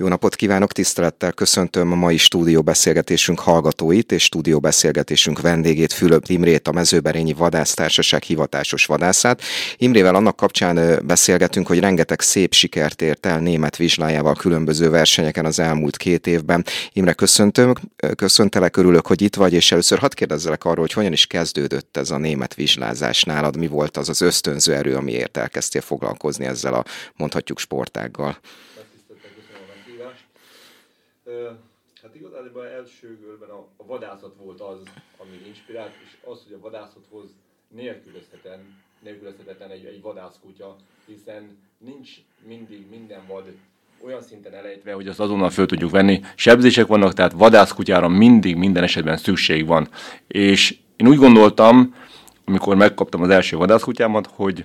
Jó napot kívánok, tisztelettel köszöntöm a mai stúdióbeszélgetésünk hallgatóit és stúdióbeszélgetésünk vendégét, Fülöp Imrét, a Mezőberényi Vadásztársaság hivatásos vadászát. Imrével annak kapcsán beszélgetünk, hogy rengeteg szép sikert ért el német vizslájával különböző versenyeken az elmúlt két évben. Imre, köszöntöm, köszöntelek, örülök, hogy itt vagy, és először hadd kérdezzelek arról, hogy hogyan is kezdődött ez a német vizslázás nálad, mi volt az az ösztönző erő, amiért elkezdtél foglalkozni ezzel a mondhatjuk sportággal. Hát igazából első körben a, a vadászat volt az, ami inspirált, és az, hogy a vadászathoz nélkülözhetetlen, nélkülözhetetlen egy, egy vadászkutya, hiszen nincs mindig minden vad olyan szinten elejtve, hogy azt azonnal föl tudjuk venni. Sebzések vannak, tehát vadászkutyára mindig minden esetben szükség van. És én úgy gondoltam, amikor megkaptam az első vadászkutyámat, hogy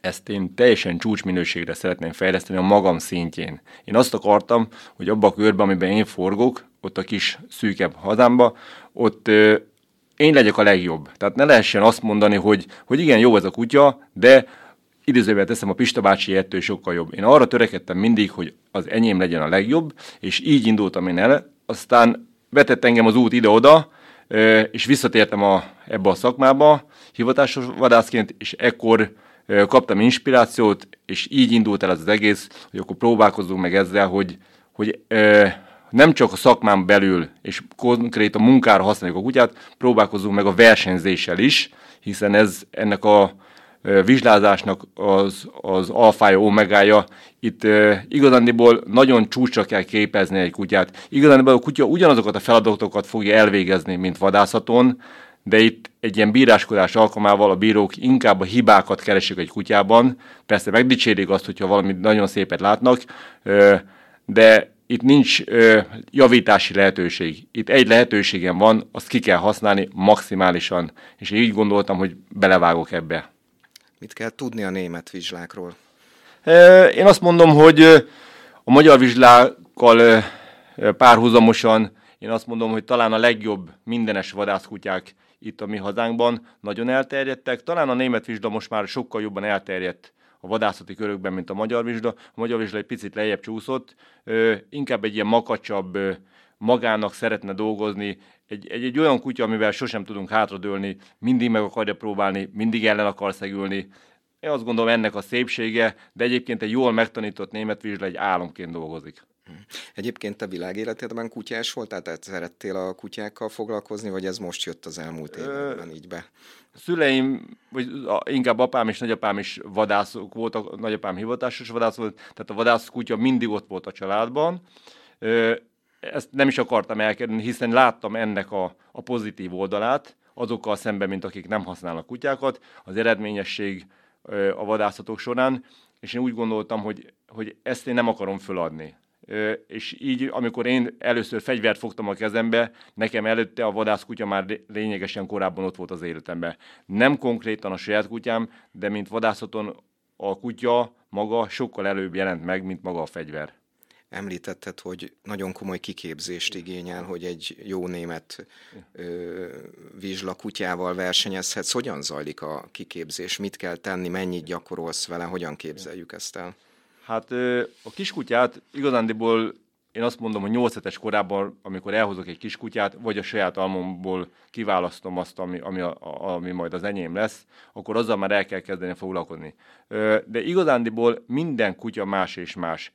ezt én teljesen csúcsminőségre szeretném fejleszteni a magam szintjén. Én azt akartam, hogy abba a körbe, amiben én forgok, ott a kis szűkebb hazámba, ott ö, én legyek a legjobb. Tehát ne lehessen azt mondani, hogy, hogy igen, jó ez a kutya, de idézőben teszem, a Pista bácsi ettől sokkal jobb. Én arra törekedtem mindig, hogy az enyém legyen a legjobb, és így indultam én el. Aztán vetett engem az út ide-oda, és visszatértem a, ebbe a szakmába, hivatásos vadászként, és ekkor kaptam inspirációt, és így indult el az, egész, hogy akkor próbálkozzunk meg ezzel, hogy, hogy nem csak a szakmán belül, és konkrét a munkára használjuk a kutyát, próbálkozunk meg a versenyzéssel is, hiszen ez ennek a vizslázásnak az, az alfája, omegája. Itt e, igazándiból nagyon csúcsra kell képezni egy kutyát. Igazándiból a kutya ugyanazokat a feladatokat fogja elvégezni, mint vadászaton, de itt egy ilyen bíráskodás alkalmával a bírók inkább a hibákat keresik egy kutyában. Persze megdicsérik azt, hogyha valami nagyon szépet látnak, de itt nincs javítási lehetőség. Itt egy lehetőségem van, azt ki kell használni maximálisan, és így gondoltam, hogy belevágok ebbe. Mit kell tudni a német vizslákról? Én azt mondom, hogy a magyar vizslákkal párhuzamosan én azt mondom, hogy talán a legjobb mindenes vadászkutyák itt a mi hazánkban nagyon elterjedtek. Talán a német vizsda most már sokkal jobban elterjedt a vadászati körökben, mint a magyar vizsda. A magyar vizsda egy picit lejjebb csúszott, ö, inkább egy ilyen makacsabb, ö, magának szeretne dolgozni, egy, egy, egy olyan kutya, amivel sosem tudunk hátradőlni, mindig meg akarja próbálni, mindig ellen akar szegülni. Én azt gondolom ennek a szépsége, de egyébként egy jól megtanított német vizsla egy álomként dolgozik. Egyébként te világéletedben kutyás voltál, tehát szerettél a kutyákkal foglalkozni, vagy ez most jött az elmúlt években így be? Szüleim, vagy inkább apám és nagyapám is vadászok voltak, nagyapám hivatásos vadász volt, tehát a vadász kutya mindig ott volt a családban. Ezt nem is akartam elkerülni, hiszen láttam ennek a, a pozitív oldalát, azokkal szemben, mint akik nem használnak kutyákat, az eredményesség a vadászatok során, és én úgy gondoltam, hogy, hogy ezt én nem akarom föladni és így, amikor én először fegyvert fogtam a kezembe, nekem előtte a vadászkutya már lényegesen korábban ott volt az életemben. Nem konkrétan a saját kutyám, de mint vadászaton a kutya maga sokkal előbb jelent meg, mint maga a fegyver. Említetted, hogy nagyon komoly kiképzést igényel, hogy egy jó német ö, vizsla kutyával versenyezhetsz. Hogyan zajlik a kiképzés? Mit kell tenni? Mennyit gyakorolsz vele? Hogyan képzeljük ezt el? Hát a kiskutyát igazándiból én azt mondom, hogy 8 hetes korában, amikor elhozok egy kiskutyát, vagy a saját almomból kiválasztom azt, ami, ami, a, ami majd az enyém lesz, akkor azzal már el kell kezdeni foglalkozni. De igazándiból minden kutya más és más.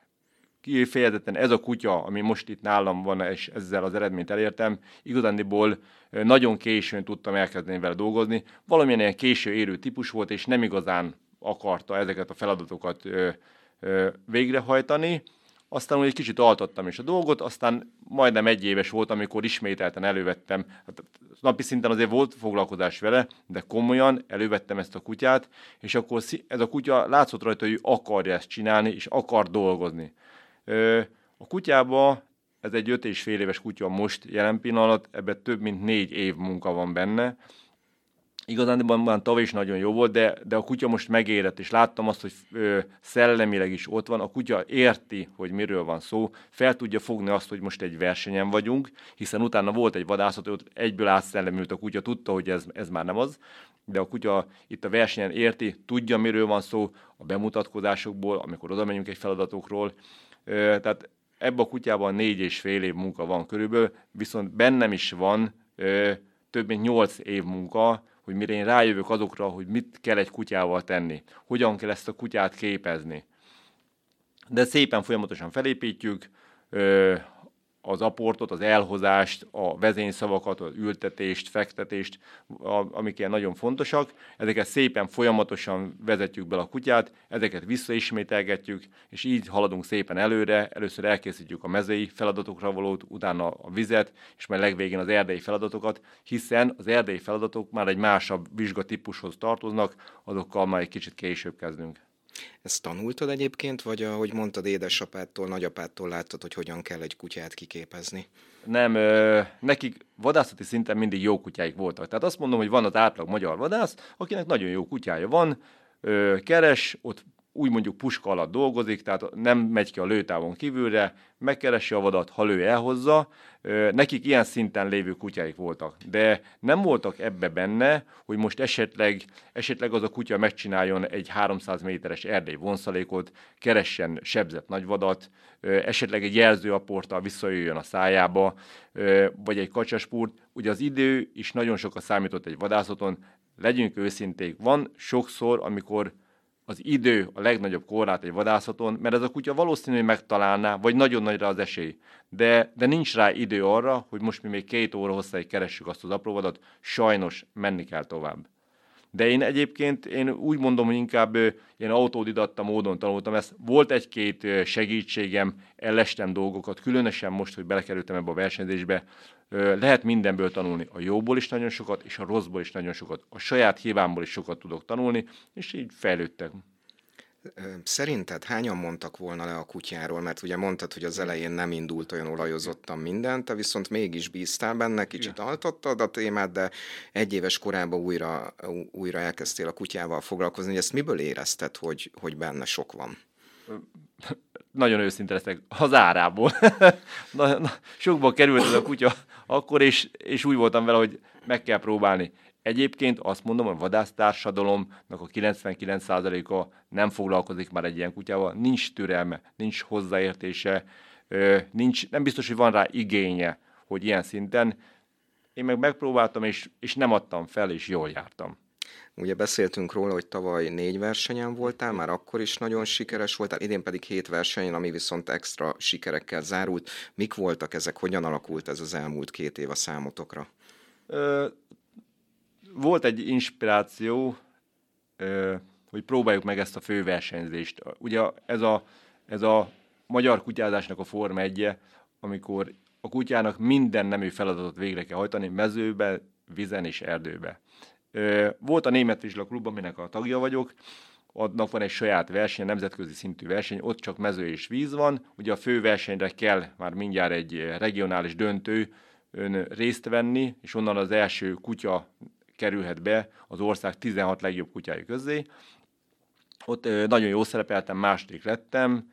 Kifejezetten ez a kutya, ami most itt nálam van, és ezzel az eredményt elértem, igazándiból nagyon későn tudtam elkezdeni vele dolgozni. Valamilyen ilyen késő érő típus volt, és nem igazán akarta ezeket a feladatokat végrehajtani. Aztán egy kicsit altattam is a dolgot, aztán majdnem egy éves volt, amikor ismételten elővettem. Hát napi szinten azért volt foglalkozás vele, de komolyan elővettem ezt a kutyát, és akkor ez a kutya látszott rajta, hogy ő akarja ezt csinálni, és akar dolgozni. A kutyába ez egy öt és fél éves kutya most jelen pillanat, ebben több mint négy év munka van benne, igazán már tavaly is nagyon jó volt, de, de a kutya most megérett, és láttam azt, hogy ö, szellemileg is ott van, a kutya érti, hogy miről van szó, fel tudja fogni azt, hogy most egy versenyen vagyunk, hiszen utána volt egy vadászat, ott egyből átszellemült a kutya, tudta, hogy ez, ez már nem az, de a kutya itt a versenyen érti, tudja, miről van szó, a bemutatkozásokból, amikor oda megyünk egy feladatokról, ö, tehát ebben a kutyában négy és fél év munka van körülbelül, viszont bennem is van ö, több mint nyolc év munka, hogy mire én rájövök azokra, hogy mit kell egy kutyával tenni, hogyan kell ezt a kutyát képezni. De szépen folyamatosan felépítjük, az aportot, az elhozást, a vezényszavakat, az ültetést, fektetést, amik ilyen nagyon fontosak. Ezeket szépen folyamatosan vezetjük be a kutyát, ezeket visszaismételgetjük, és így haladunk szépen előre. Először elkészítjük a mezei feladatokra valót, utána a vizet, és majd legvégén az erdei feladatokat, hiszen az erdei feladatok már egy másabb vizsgatípushoz tartoznak, azokkal már egy kicsit később kezdünk. Ezt tanultad egyébként, vagy ahogy mondtad, édesapától, nagyapától láttad, hogy hogyan kell egy kutyát kiképezni? Nem, ö, nekik vadászati szinten mindig jó kutyáik voltak. Tehát azt mondom, hogy van az átlag magyar vadász, akinek nagyon jó kutyája van, ö, keres, ott úgy mondjuk puska alatt dolgozik, tehát nem megy ki a lőtávon kívülre, megkeresi a vadat, ha lő elhozza. Nekik ilyen szinten lévő kutyáik voltak, de nem voltak ebbe benne, hogy most esetleg, esetleg az a kutya megcsináljon egy 300 méteres erdély vonszalékot, keressen sebzett nagyvadat, esetleg egy jelzőaporttal visszajöjjön a szájába, vagy egy kacsaspúrt. Ugye az idő is nagyon sokat számított egy vadászaton, legyünk őszinték, van sokszor, amikor az idő a legnagyobb korlát egy vadászaton, mert ez a kutya valószínű, hogy megtalálná, vagy nagyon nagyra az esély. De, de nincs rá idő arra, hogy most mi még két óra hosszáig keressük azt az apróvadat, sajnos menni kell tovább. De én egyébként, én úgy mondom, hogy inkább én autodidatta módon tanultam ezt. Volt egy-két segítségem, ellestem dolgokat, különösen most, hogy belekerültem ebbe a versenyzésbe, lehet mindenből tanulni. A jóból is nagyon sokat, és a rosszból is nagyon sokat. A saját hibámból is sokat tudok tanulni, és így fejlődtek. Szerinted hányan mondtak volna le a kutyáról? Mert ugye mondtad, hogy az elején nem indult olyan olajozottan minden, te viszont mégis bíztál benne, kicsit altottad a témát, de egy éves korában újra, újra elkezdtél a kutyával foglalkozni. Ezt miből érezted, hogy, hogy benne sok van? Nagyon őszinte leszek, az árából. na, na, sokba került ez a kutya akkor, és, és úgy voltam vele, hogy meg kell próbálni. Egyébként azt mondom, hogy a vadásztársadalomnak a 99%-a nem foglalkozik már egy ilyen kutyával, nincs türelme, nincs hozzáértése, nincs, nem biztos, hogy van rá igénye, hogy ilyen szinten. Én meg megpróbáltam, és, és nem adtam fel, és jól jártam. Ugye beszéltünk róla, hogy tavaly négy versenyen voltál, már akkor is nagyon sikeres voltál, idén pedig hét versenyen, ami viszont extra sikerekkel zárult. Mik voltak ezek, hogyan alakult ez az elmúlt két év a számotokra? Ö, volt egy inspiráció, hogy próbáljuk meg ezt a főversenyzést. Ugye ez a, ez a magyar kutyázásnak a forma egye, amikor a kutyának minden nemű feladatot végre kell hajtani, mezőbe, vizen és erdőbe. Volt a Német Vizsla Klub, aminek a tagja vagyok, annak van egy saját verseny, nemzetközi szintű verseny, ott csak mező és víz van. Ugye a fő versenyre kell már mindjárt egy regionális döntő részt venni, és onnan az első kutya kerülhet be az ország 16 legjobb kutyái közé. Ott nagyon jó szerepeltem, második lettem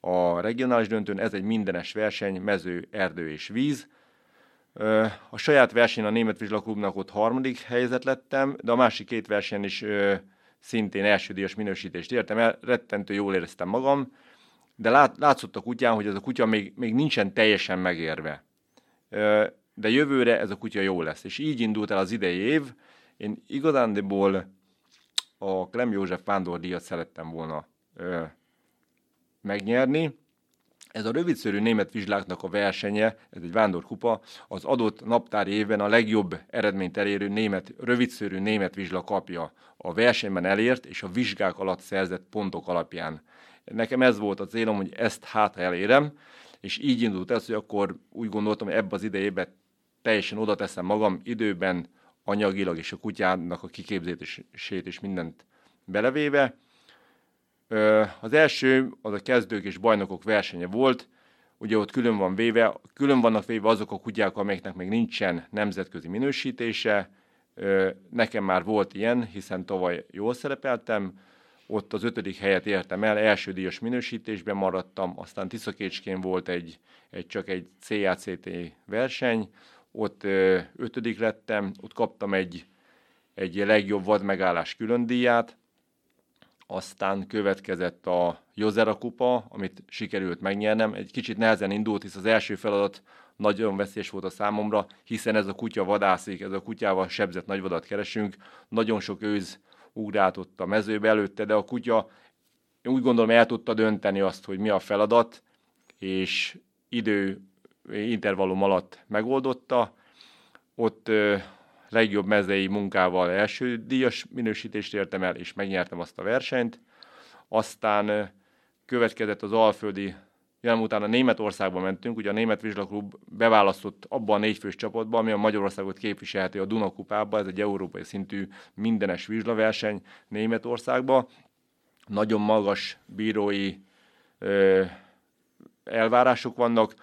a regionális döntőn, ez egy mindenes verseny, mező, erdő és víz. A saját versenyen a Német Vizslaklubnak ott harmadik helyzet lettem, de a másik két versenyen is szintén elsődíjas minősítést értem el, rettentő jól éreztem magam, de lát, látszott a kutyán, hogy ez a kutya még, még nincsen teljesen megérve. De jövőre ez a kutya jó lesz. És így indult el az idei év. Én igazándiból a Klem József Vándor díjat szerettem volna megnyerni, ez a rövidszörű német vizsláknak a versenye, ez egy vándorkupa, az adott naptári évben a legjobb eredményt elérő német, rövidszörű német vizsla kapja a versenyben elért és a vizsgák alatt szerzett pontok alapján. Nekem ez volt a célom, hogy ezt hát elérem, és így indult ez, hogy akkor úgy gondoltam, hogy ebbe az idejében teljesen oda teszem magam időben, anyagilag és a kutyának a kiképzését és mindent belevéve, az első az a kezdők és bajnokok versenye volt, ugye ott külön van véve, külön vannak véve azok a kutyák, amelyeknek még nincsen nemzetközi minősítése. Nekem már volt ilyen, hiszen tavaly jól szerepeltem, ott az ötödik helyet értem el, első díjas minősítésben maradtam, aztán Tiszakécskén volt egy, egy csak egy CACT verseny, ott ötödik lettem, ott kaptam egy, egy legjobb vadmegállás külön díját, aztán következett a Jozera kupa, amit sikerült megnyernem. Egy kicsit nehezen indult, hisz az első feladat nagyon veszélyes volt a számomra, hiszen ez a kutya vadászik, ez a kutyával sebzett nagyvadat keresünk. Nagyon sok őz ugrált ott a mezőbe előtte, de a kutya úgy gondolom el tudta dönteni azt, hogy mi a feladat, és idő intervallum alatt megoldotta. Ott legjobb mezei munkával első díjas minősítést értem el, és megnyertem azt a versenyt. Aztán következett az Alföldi, jelen utána Németországba mentünk, ugye a Német Vizslaklub beválasztott abban a négyfős csapatba, ami a Magyarországot képviselheti a Dunakupába, ez egy európai szintű mindenes vizslaverseny Németországba. Nagyon magas bírói ö, elvárások vannak,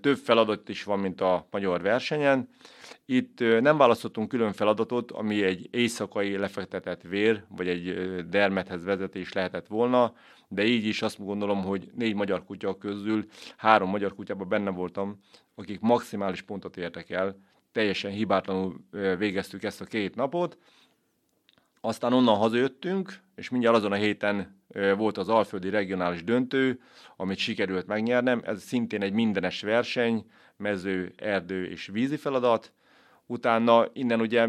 több feladat is van, mint a magyar versenyen. Itt nem választottunk külön feladatot, ami egy éjszakai lefektetett vér, vagy egy dermethez vezetés lehetett volna, de így is azt gondolom, hogy négy magyar kutya közül három magyar kutyában benne voltam, akik maximális pontot értek el, teljesen hibátlanul végeztük ezt a két napot. Aztán onnan hazajöttünk, és mindjárt azon a héten volt az Alföldi regionális döntő, amit sikerült megnyernem. Ez szintén egy mindenes verseny, mező, erdő és vízi feladat. Utána innen ugye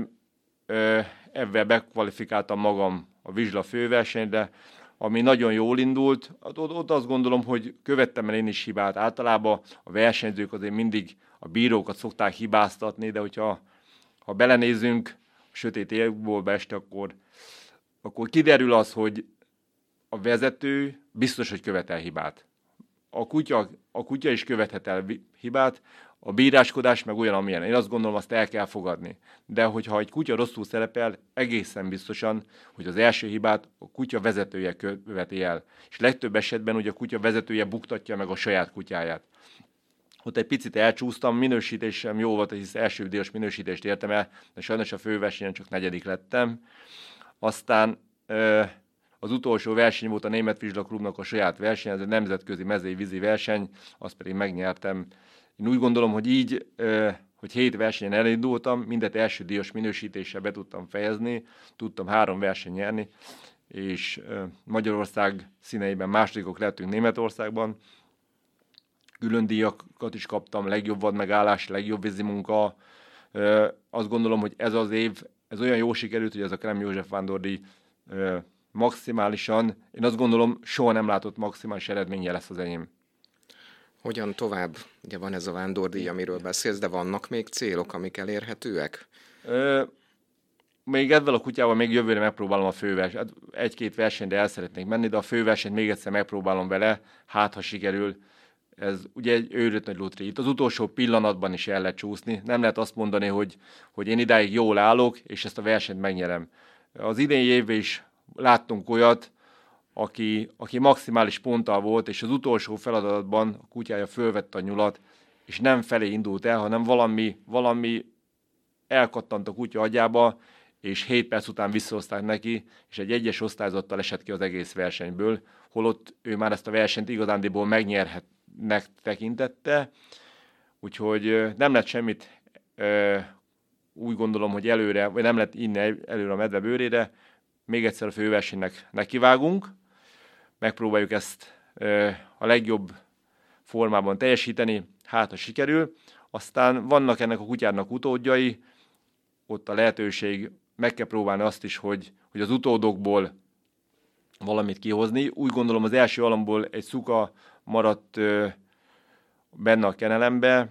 ebben bekvalifikáltam magam a Vizsla főversenyre, ami nagyon jól indult. Ott azt gondolom, hogy követtem el én is hibát. Általában a versenyzők azért mindig a bírókat szokták hibáztatni, de hogyha ha belenézünk sötét évból este, akkor, akkor kiderül az, hogy a vezető biztos, hogy követel hibát. A kutya, a kutya is követhet el hibát, a bíráskodás meg olyan, amilyen. Én azt gondolom, azt el kell fogadni. De hogyha egy kutya rosszul szerepel, egészen biztosan, hogy az első hibát a kutya vezetője követi el. És legtöbb esetben ugye a kutya vezetője buktatja meg a saját kutyáját. Ott egy picit elcsúsztam, minősítésem jó volt, hisz első díjas minősítést értem el, de sajnos a főversenyen csak negyedik lettem. Aztán az utolsó verseny volt a Német Vizsla Klubnak a saját verseny, ez egy nemzetközi mezei vízi verseny, azt pedig megnyertem. Én úgy gondolom, hogy így, hogy hét versenyen elindultam, mindet első díjas minősítéssel be tudtam fejezni, tudtam három verseny nyerni, és Magyarország színeiben másodikok lettünk Németországban. Külön díjakat is kaptam, legjobb vadmegállás, legjobb vízi munka. Azt gondolom, hogy ez az év, ez olyan jó sikerült, hogy ez a Krem József Vándordi maximálisan, én azt gondolom, soha nem látott maximális eredménye lesz az enyém. Hogyan tovább? Ugye van ez a vándordíj, amiről beszélsz, de vannak még célok, amik elérhetőek? Ö, még ezzel a kutyával még jövőre megpróbálom a főversenyt. Hát egy-két versenyre el szeretnék menni, de a főversenyt még egyszer megpróbálom vele, hát ha sikerül. Ez ugye egy őrült nagy lutri. Itt az utolsó pillanatban is el lehet csúszni. Nem lehet azt mondani, hogy, hogy én idáig jól állok, és ezt a versenyt megnyerem. Az idén évben is láttunk olyat, aki, aki maximális ponttal volt, és az utolsó feladatban a kutyája fölvette a nyulat, és nem felé indult el, hanem valami, valami elkattant a kutya agyába, és 7 perc után visszahozták neki, és egy egyes osztályzattal esett ki az egész versenyből, holott ő már ezt a versenyt igazándiból megnyerhetnek tekintette, úgyhogy nem lett semmit úgy gondolom, hogy előre, vagy nem lett innen előre a medve bőrére, még egyszer a főversenynek nekivágunk, megpróbáljuk ezt a legjobb formában teljesíteni, hát ha sikerül. Aztán vannak ennek a kutyának utódjai, ott a lehetőség, meg kell próbálni azt is, hogy, hogy az utódokból valamit kihozni. Úgy gondolom az első alomból egy szuka maradt benne a kenelembe,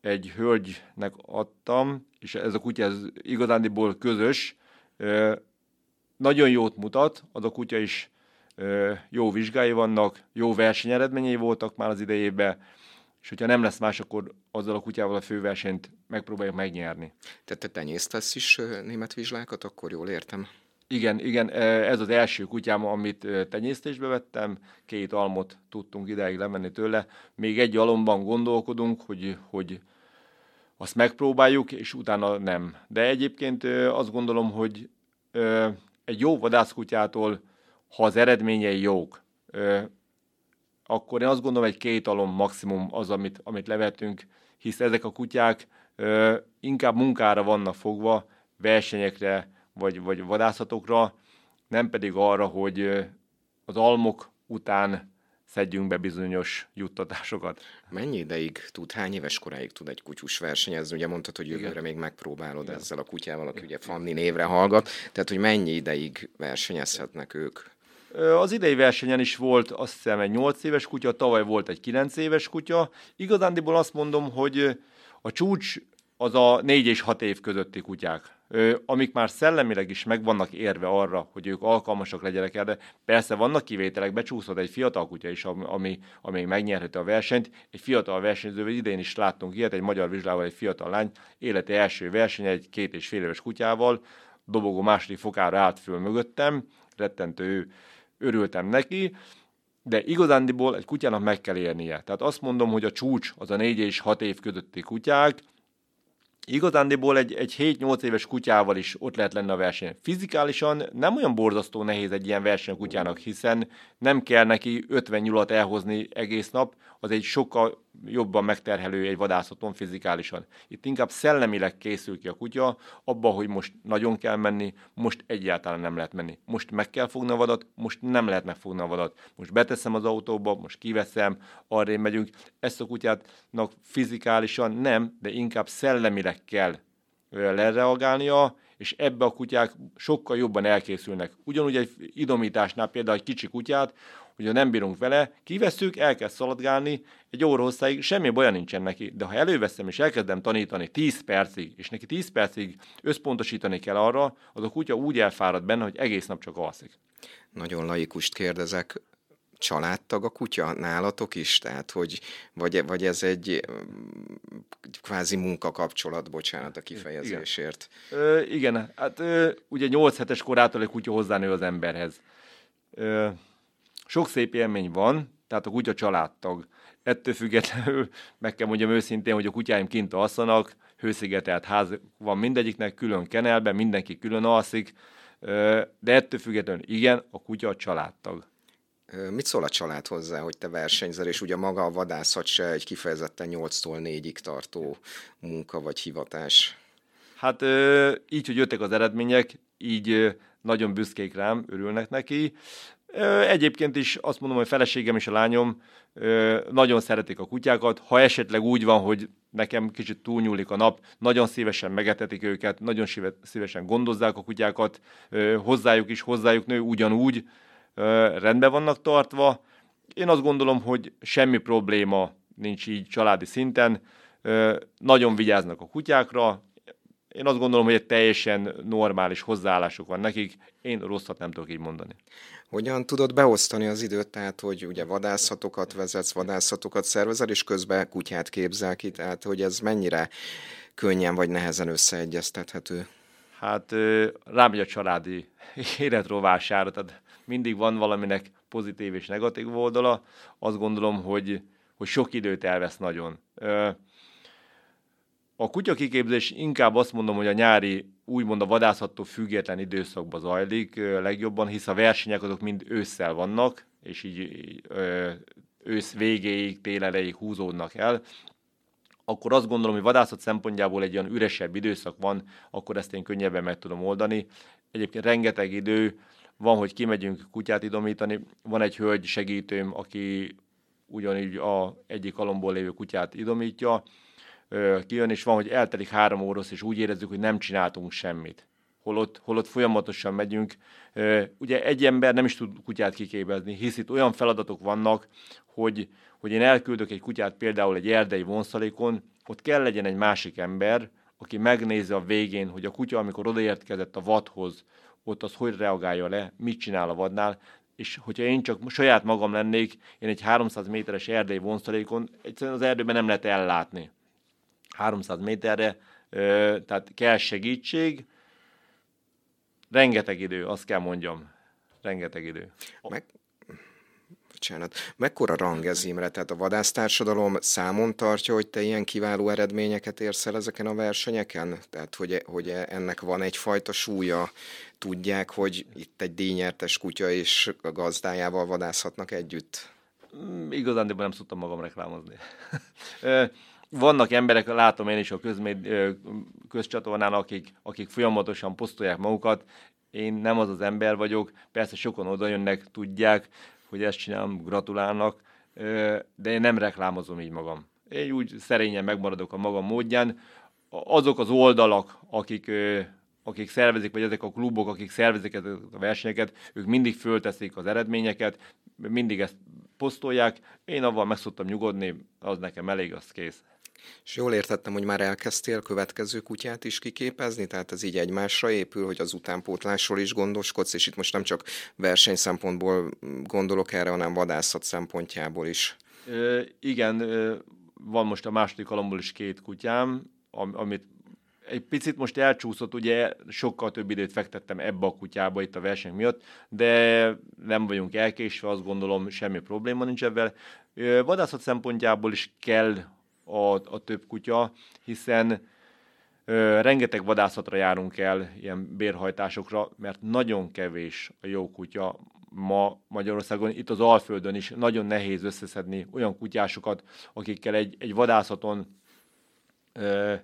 egy hölgynek adtam, és ez a kutya ez igazándiból közös, nagyon jót mutat, az a kutya is jó vizsgái vannak, jó versenyeredményei voltak már az idejében, és hogyha nem lesz más, akkor azzal a kutyával a főversenyt megpróbáljuk megnyerni. Tehát te tenyésztesz is német vizslákat, akkor jól értem? Igen, igen, ez az első kutyám, amit tenyésztésbe vettem, két almot tudtunk ideig lemenni tőle. Még egy alomban gondolkodunk, hogy, hogy azt megpróbáljuk, és utána nem. De egyébként azt gondolom, hogy egy jó vadászkutyától, ha az eredményei jók, akkor én azt gondolom, egy két alom maximum az, amit, amit levetünk, hisz ezek a kutyák inkább munkára vannak fogva, versenyekre, vagy, vagy vadászatokra, nem pedig arra, hogy az almok után szedjünk be bizonyos juttatásokat. Mennyi ideig tud, hány éves koráig tud egy kutyus versenyezni? Ugye mondtad, hogy jövőre Igen. még megpróbálod Igen. ezzel a kutyával, aki ugye Fanni névre hallgat, tehát hogy mennyi ideig versenyezhetnek ők? Az idei versenyen is volt azt hiszem egy 8 éves kutya, tavaly volt egy 9 éves kutya. Igazándiból azt mondom, hogy a csúcs az a 4 és 6 év közötti kutyák amik már szellemileg is meg vannak érve arra, hogy ők alkalmasak legyenek erre. Persze vannak kivételek, becsúszott egy fiatal kutya is, ami, ami megnyerhette a versenyt. Egy fiatal versenyző, idén is láttunk ilyet, egy magyar vizsgával egy fiatal lány, élete első verseny egy két és fél éves kutyával, dobogó második fokára állt föl mögöttem, rettentő, örültem neki, de igazándiból egy kutyának meg kell érnie. Tehát azt mondom, hogy a csúcs az a 4 és 6 év közötti kutyák, igazándiból egy, egy 7-8 éves kutyával is ott lehet lenne a verseny. Fizikálisan nem olyan borzasztó nehéz egy ilyen verseny a kutyának, hiszen nem kell neki 50 nyulat elhozni egész nap, az egy sokkal jobban megterhelő egy vadászaton fizikálisan. Itt inkább szellemileg készül ki a kutya, abba, hogy most nagyon kell menni, most egyáltalán nem lehet menni. Most meg kell fogni a vadat, most nem lehet megfogni a vadat. Most beteszem az autóba, most kiveszem, arra megyünk. Ezt a kutyátnak fizikálisan nem, de inkább szellemileg kell lereagálnia, és ebbe a kutyák sokkal jobban elkészülnek. Ugyanúgy egy idomításnál például egy kicsi kutyát, hogyha nem bírunk vele, kiveszünk, elkezd szaladgálni, egy óra hosszáig, semmi baja nincsen neki, de ha előveszem és elkezdem tanítani 10 percig, és neki 10 percig összpontosítani kell arra, az a kutya úgy elfárad benne, hogy egész nap csak alszik. Nagyon laikust kérdezek, családtag a kutya nálatok is? Tehát, hogy, vagy, vagy ez egy kvázi munkakapcsolat, bocsánat a kifejezésért. Igen, ö, igen hát ö, ugye 8 hetes korától egy kutya hozzánő az emberhez. Ö, sok szép élmény van, tehát a kutya családtag. Ettől függetlenül meg kell mondjam őszintén, hogy a kutyáim kint alszanak, hőszigetelt ház van mindegyiknek, külön kenelben, mindenki külön alszik, de ettől függetlenül igen, a kutya a családtag. Mit szól a család hozzá, hogy te versenyzel, és ugye maga a vadászat se egy kifejezetten 8-tól 4-ig tartó munka vagy hivatás? Hát így, hogy jöttek az eredmények, így nagyon büszkék rám, örülnek neki. Egyébként is azt mondom, hogy feleségem és a lányom nagyon szeretik a kutyákat. Ha esetleg úgy van, hogy nekem kicsit túlnyúlik a nap, nagyon szívesen megetetik őket, nagyon szívesen gondozzák a kutyákat, hozzájuk is, hozzájuk nő ugyanúgy, rendben vannak tartva. Én azt gondolom, hogy semmi probléma nincs így családi szinten. Nagyon vigyáznak a kutyákra, én azt gondolom, hogy egy teljesen normális hozzáállásuk van nekik. Én rosszat nem tudok így mondani. Hogyan tudod beosztani az időt, tehát hogy ugye vadászatokat vezetsz, vadászatokat szervezel, és közben kutyát képzel ki, tehát hogy ez mennyire könnyen vagy nehezen összeegyeztethető? Hát rámegy a családi életrovására, tehát mindig van valaminek pozitív és negatív oldala. Azt gondolom, hogy, hogy sok időt elvesz nagyon. A kutyakiképzés inkább azt mondom, hogy a nyári, úgymond a vadászattól független időszakban zajlik legjobban, hisz a versenyek azok mind ősszel vannak, és így ősz végéig, tél elejéig húzódnak el, akkor azt gondolom, hogy vadászat szempontjából egy olyan üresebb időszak van, akkor ezt én könnyebben meg tudom oldani. Egyébként rengeteg idő, van, hogy kimegyünk kutyát idomítani, van egy hölgy segítőm, aki ugyanígy a egyik alomból lévő kutyát idomítja, kijön, és van, hogy eltelik három órasz, és úgy érezzük, hogy nem csináltunk semmit. Holott, holott folyamatosan megyünk. Ugye egy ember nem is tud kutyát kiképezni, hisz itt olyan feladatok vannak, hogy, hogy én elküldök egy kutyát például egy erdei vonszalékon, ott kell legyen egy másik ember, aki megnézi a végén, hogy a kutya, amikor odaértkezett a vadhoz, ott az hogy reagálja le, mit csinál a vadnál, és hogyha én csak saját magam lennék, én egy 300 méteres erdei vonszalékon, egyszerűen az erdőben nem lehet ellátni. 300 méterre, tehát kell segítség, rengeteg idő, azt kell mondjam, rengeteg idő. Meg, bocsánat, mekkora rang ez Imre? Tehát a vadásztársadalom számon tartja, hogy te ilyen kiváló eredményeket érsz el ezeken a versenyeken? Tehát, hogy, hogy ennek van egyfajta súlya? Tudják, hogy itt egy díjnyertes kutya és a gazdájával vadászhatnak együtt? Mm, igazán, de nem szoktam magam reklámozni. vannak emberek, látom én is a közméd, közcsatornán, akik, akik folyamatosan posztolják magukat. én nem az az ember vagyok, persze sokan oda jönnek, tudják, hogy ezt csinálom, gratulálnak, de én nem reklámozom így magam. Én úgy szerényen megmaradok a magam módján. Azok az oldalak, akik, akik szervezik, vagy ezek a klubok, akik szervezik ezeket a versenyeket, ők mindig fölteszik az eredményeket, mindig ezt posztolják. Én avval meg szoktam nyugodni, az nekem elég, az kész. És jól értettem, hogy már elkezdtél következő kutyát is kiképezni, tehát ez így egymásra épül, hogy az utánpótlásról is gondoskodsz, és itt most nem csak verseny szempontból gondolok erre, hanem vadászat szempontjából is. Ö, igen, ö, van most a második alomból is két kutyám, amit egy picit most elcsúszott, ugye sokkal több időt fektettem ebbe a kutyába itt a verseny miatt, de nem vagyunk elkésve, azt gondolom semmi probléma nincs ebben. Vadászat szempontjából is kell a, a több kutya, hiszen ö, rengeteg vadászatra járunk el, ilyen bérhajtásokra, mert nagyon kevés a jó kutya ma Magyarországon, itt az Alföldön is nagyon nehéz összeszedni olyan kutyásokat, akikkel egy, egy vadászaton ö,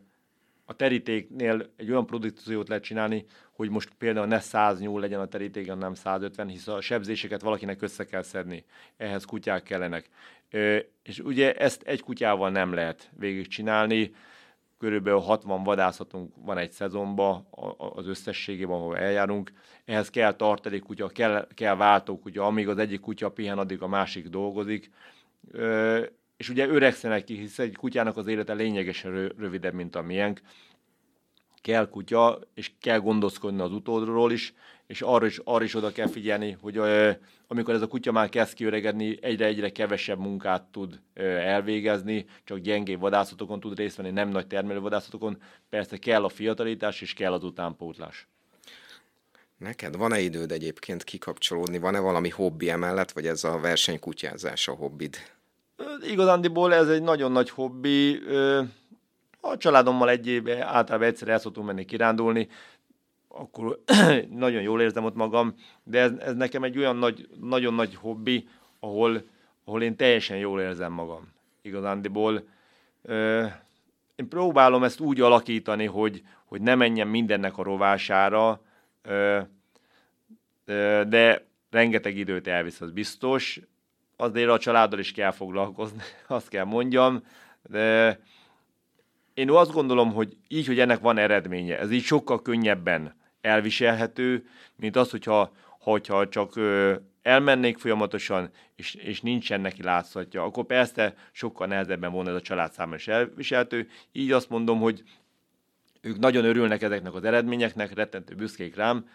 a terítéknél egy olyan produkciót lehet csinálni, hogy most például ne 100 nyúl legyen a teríték, hanem 150, hisz a sebzéseket valakinek össze kell szedni. Ehhez kutyák kellenek. És ugye ezt egy kutyával nem lehet végigcsinálni. Körülbelül 60 vadászatunk van egy szezonban az összességében, ahol eljárunk. Ehhez kell tartalék kutya, kell, kell váltó kutya, amíg az egyik kutya pihen, addig a másik dolgozik. És ugye öregszenek ki, hisz egy kutyának az élete lényegesen rövidebb, mint a miénk kell kutya, és kell gondoskodni az utódról is, és arra is, arra is oda kell figyelni, hogy ö, amikor ez a kutya már kezd kiöregedni, egyre-egyre kevesebb munkát tud ö, elvégezni, csak gyengébb vadászatokon tud részt venni, nem nagy termelő vadászatokon. Persze kell a fiatalítás, és kell az utánpótlás. Neked van-e időd egyébként kikapcsolódni? Van-e valami hobbi emellett, vagy ez a versenykutyázás a hobbid? Igazándiból ez egy nagyon nagy hobbi. A családommal egy éve általában egyszer el szoktunk menni kirándulni, akkor nagyon jól érzem ott magam, de ez, ez nekem egy olyan nagy, nagyon nagy hobbi, ahol, ahol én teljesen jól érzem magam. Igazándiból én próbálom ezt úgy alakítani, hogy, hogy ne menjen mindennek a rovására, de rengeteg időt elvisz, az biztos. Azért a családdal is kell foglalkozni, azt kell mondjam, de én azt gondolom, hogy így, hogy ennek van eredménye, ez így sokkal könnyebben elviselhető, mint az, hogyha, hogyha csak elmennék folyamatosan, és, és nincsen neki látszatja, akkor persze sokkal nehezebben volna ez a család számára is elviselhető. Így azt mondom, hogy ők nagyon örülnek ezeknek az eredményeknek, rettentő büszkék rám,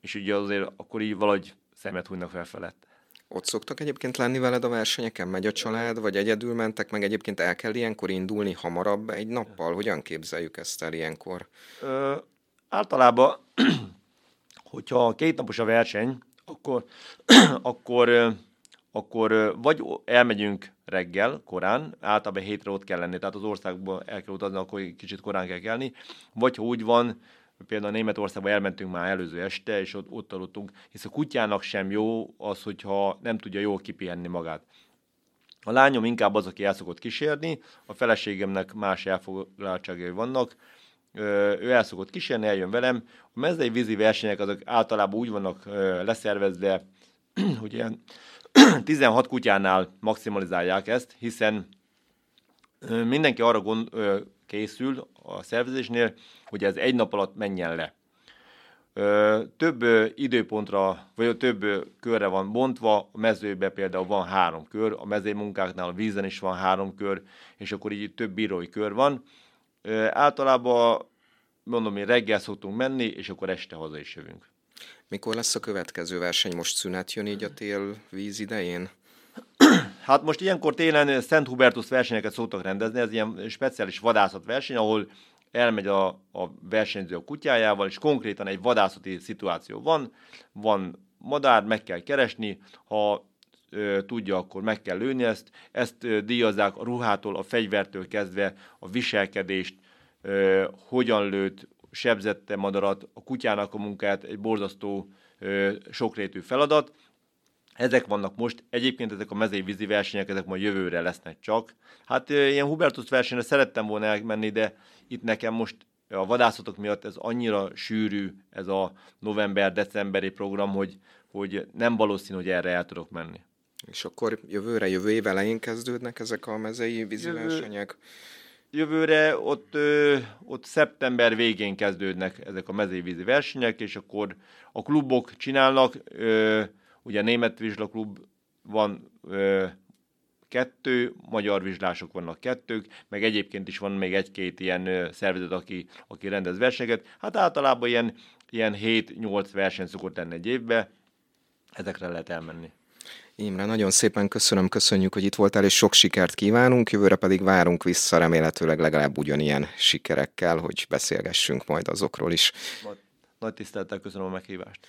és ugye azért akkor így valahogy szemet hújnak felfelett. Ott szoktak egyébként lenni veled a versenyeken? Megy a család, vagy egyedül mentek, meg egyébként el kell ilyenkor indulni hamarabb egy nappal? Hogyan képzeljük ezt el ilyenkor? Ö, általában, hogyha két napos a verseny, akkor, akkor, akkor vagy elmegyünk reggel, korán, általában hétre ott kell lenni, tehát az országban el kell utazni, akkor kicsit korán kell kelni, vagy ha úgy van, Például Németországba elmentünk már előző este, és ott, ott aludtunk, hisz a kutyának sem jó az, hogyha nem tudja jól kipihenni magát. A lányom inkább az, aki el szokott kísérni, a feleségemnek más elfoglaltságai vannak, ő el szokott kísérni, eljön velem. A mezei vízi versenyek azok általában úgy vannak leszervezve, hogy ilyen 16 kutyánál maximalizálják ezt, hiszen mindenki arra gond, készül a szervezésnél, hogy ez egy nap alatt menjen le. Több időpontra, vagy több körre van bontva, a mezőbe például van három kör, a mezői munkáknál a vízen is van három kör, és akkor így több bírói kör van. Általában mondom, mi reggel szoktunk menni, és akkor este haza is jövünk. Mikor lesz a következő verseny? Most szünet jön így a tél víz idején? Hát most ilyenkor télen Szent Hubertus versenyeket szoktak rendezni, ez ilyen speciális vadászat verseny, ahol elmegy a, a versenyző a kutyájával, és konkrétan egy vadászati szituáció van, van madár, meg kell keresni, ha ö, tudja, akkor meg kell lőni ezt. Ezt ö, díjazzák a ruhától, a fegyvertől kezdve, a viselkedést, ö, hogyan lőtt, sebzette madarat, a kutyának a munkát, egy borzasztó ö, sokrétű feladat, ezek vannak most, egyébként ezek a mezei vízi versenyek, ezek majd jövőre lesznek csak. Hát ilyen Hubertus versenyre szerettem volna elmenni, de itt nekem most a vadászatok miatt ez annyira sűrű, ez a november-decemberi program, hogy, hogy nem valószínű, hogy erre el tudok menni. És akkor jövőre, jövő év elején kezdődnek ezek a mezei vízi Jövő, versenyek? Jövőre ott, ö, ott szeptember végén kezdődnek ezek a mezei vízi versenyek, és akkor a klubok csinálnak, ö, ugye a Német Vizsla klub van ö, kettő, magyar vizslások vannak kettők, meg egyébként is van még egy-két ilyen szervezet, aki, aki rendez versenyeket. Hát általában ilyen, ilyen 7-8 verseny szokott lenni egy évbe, ezekre lehet elmenni. Imre, nagyon szépen köszönöm, köszönjük, hogy itt voltál, és sok sikert kívánunk, jövőre pedig várunk vissza remélhetőleg legalább ugyanilyen sikerekkel, hogy beszélgessünk majd azokról is. Nagy, nagy tisztelettel köszönöm a meghívást.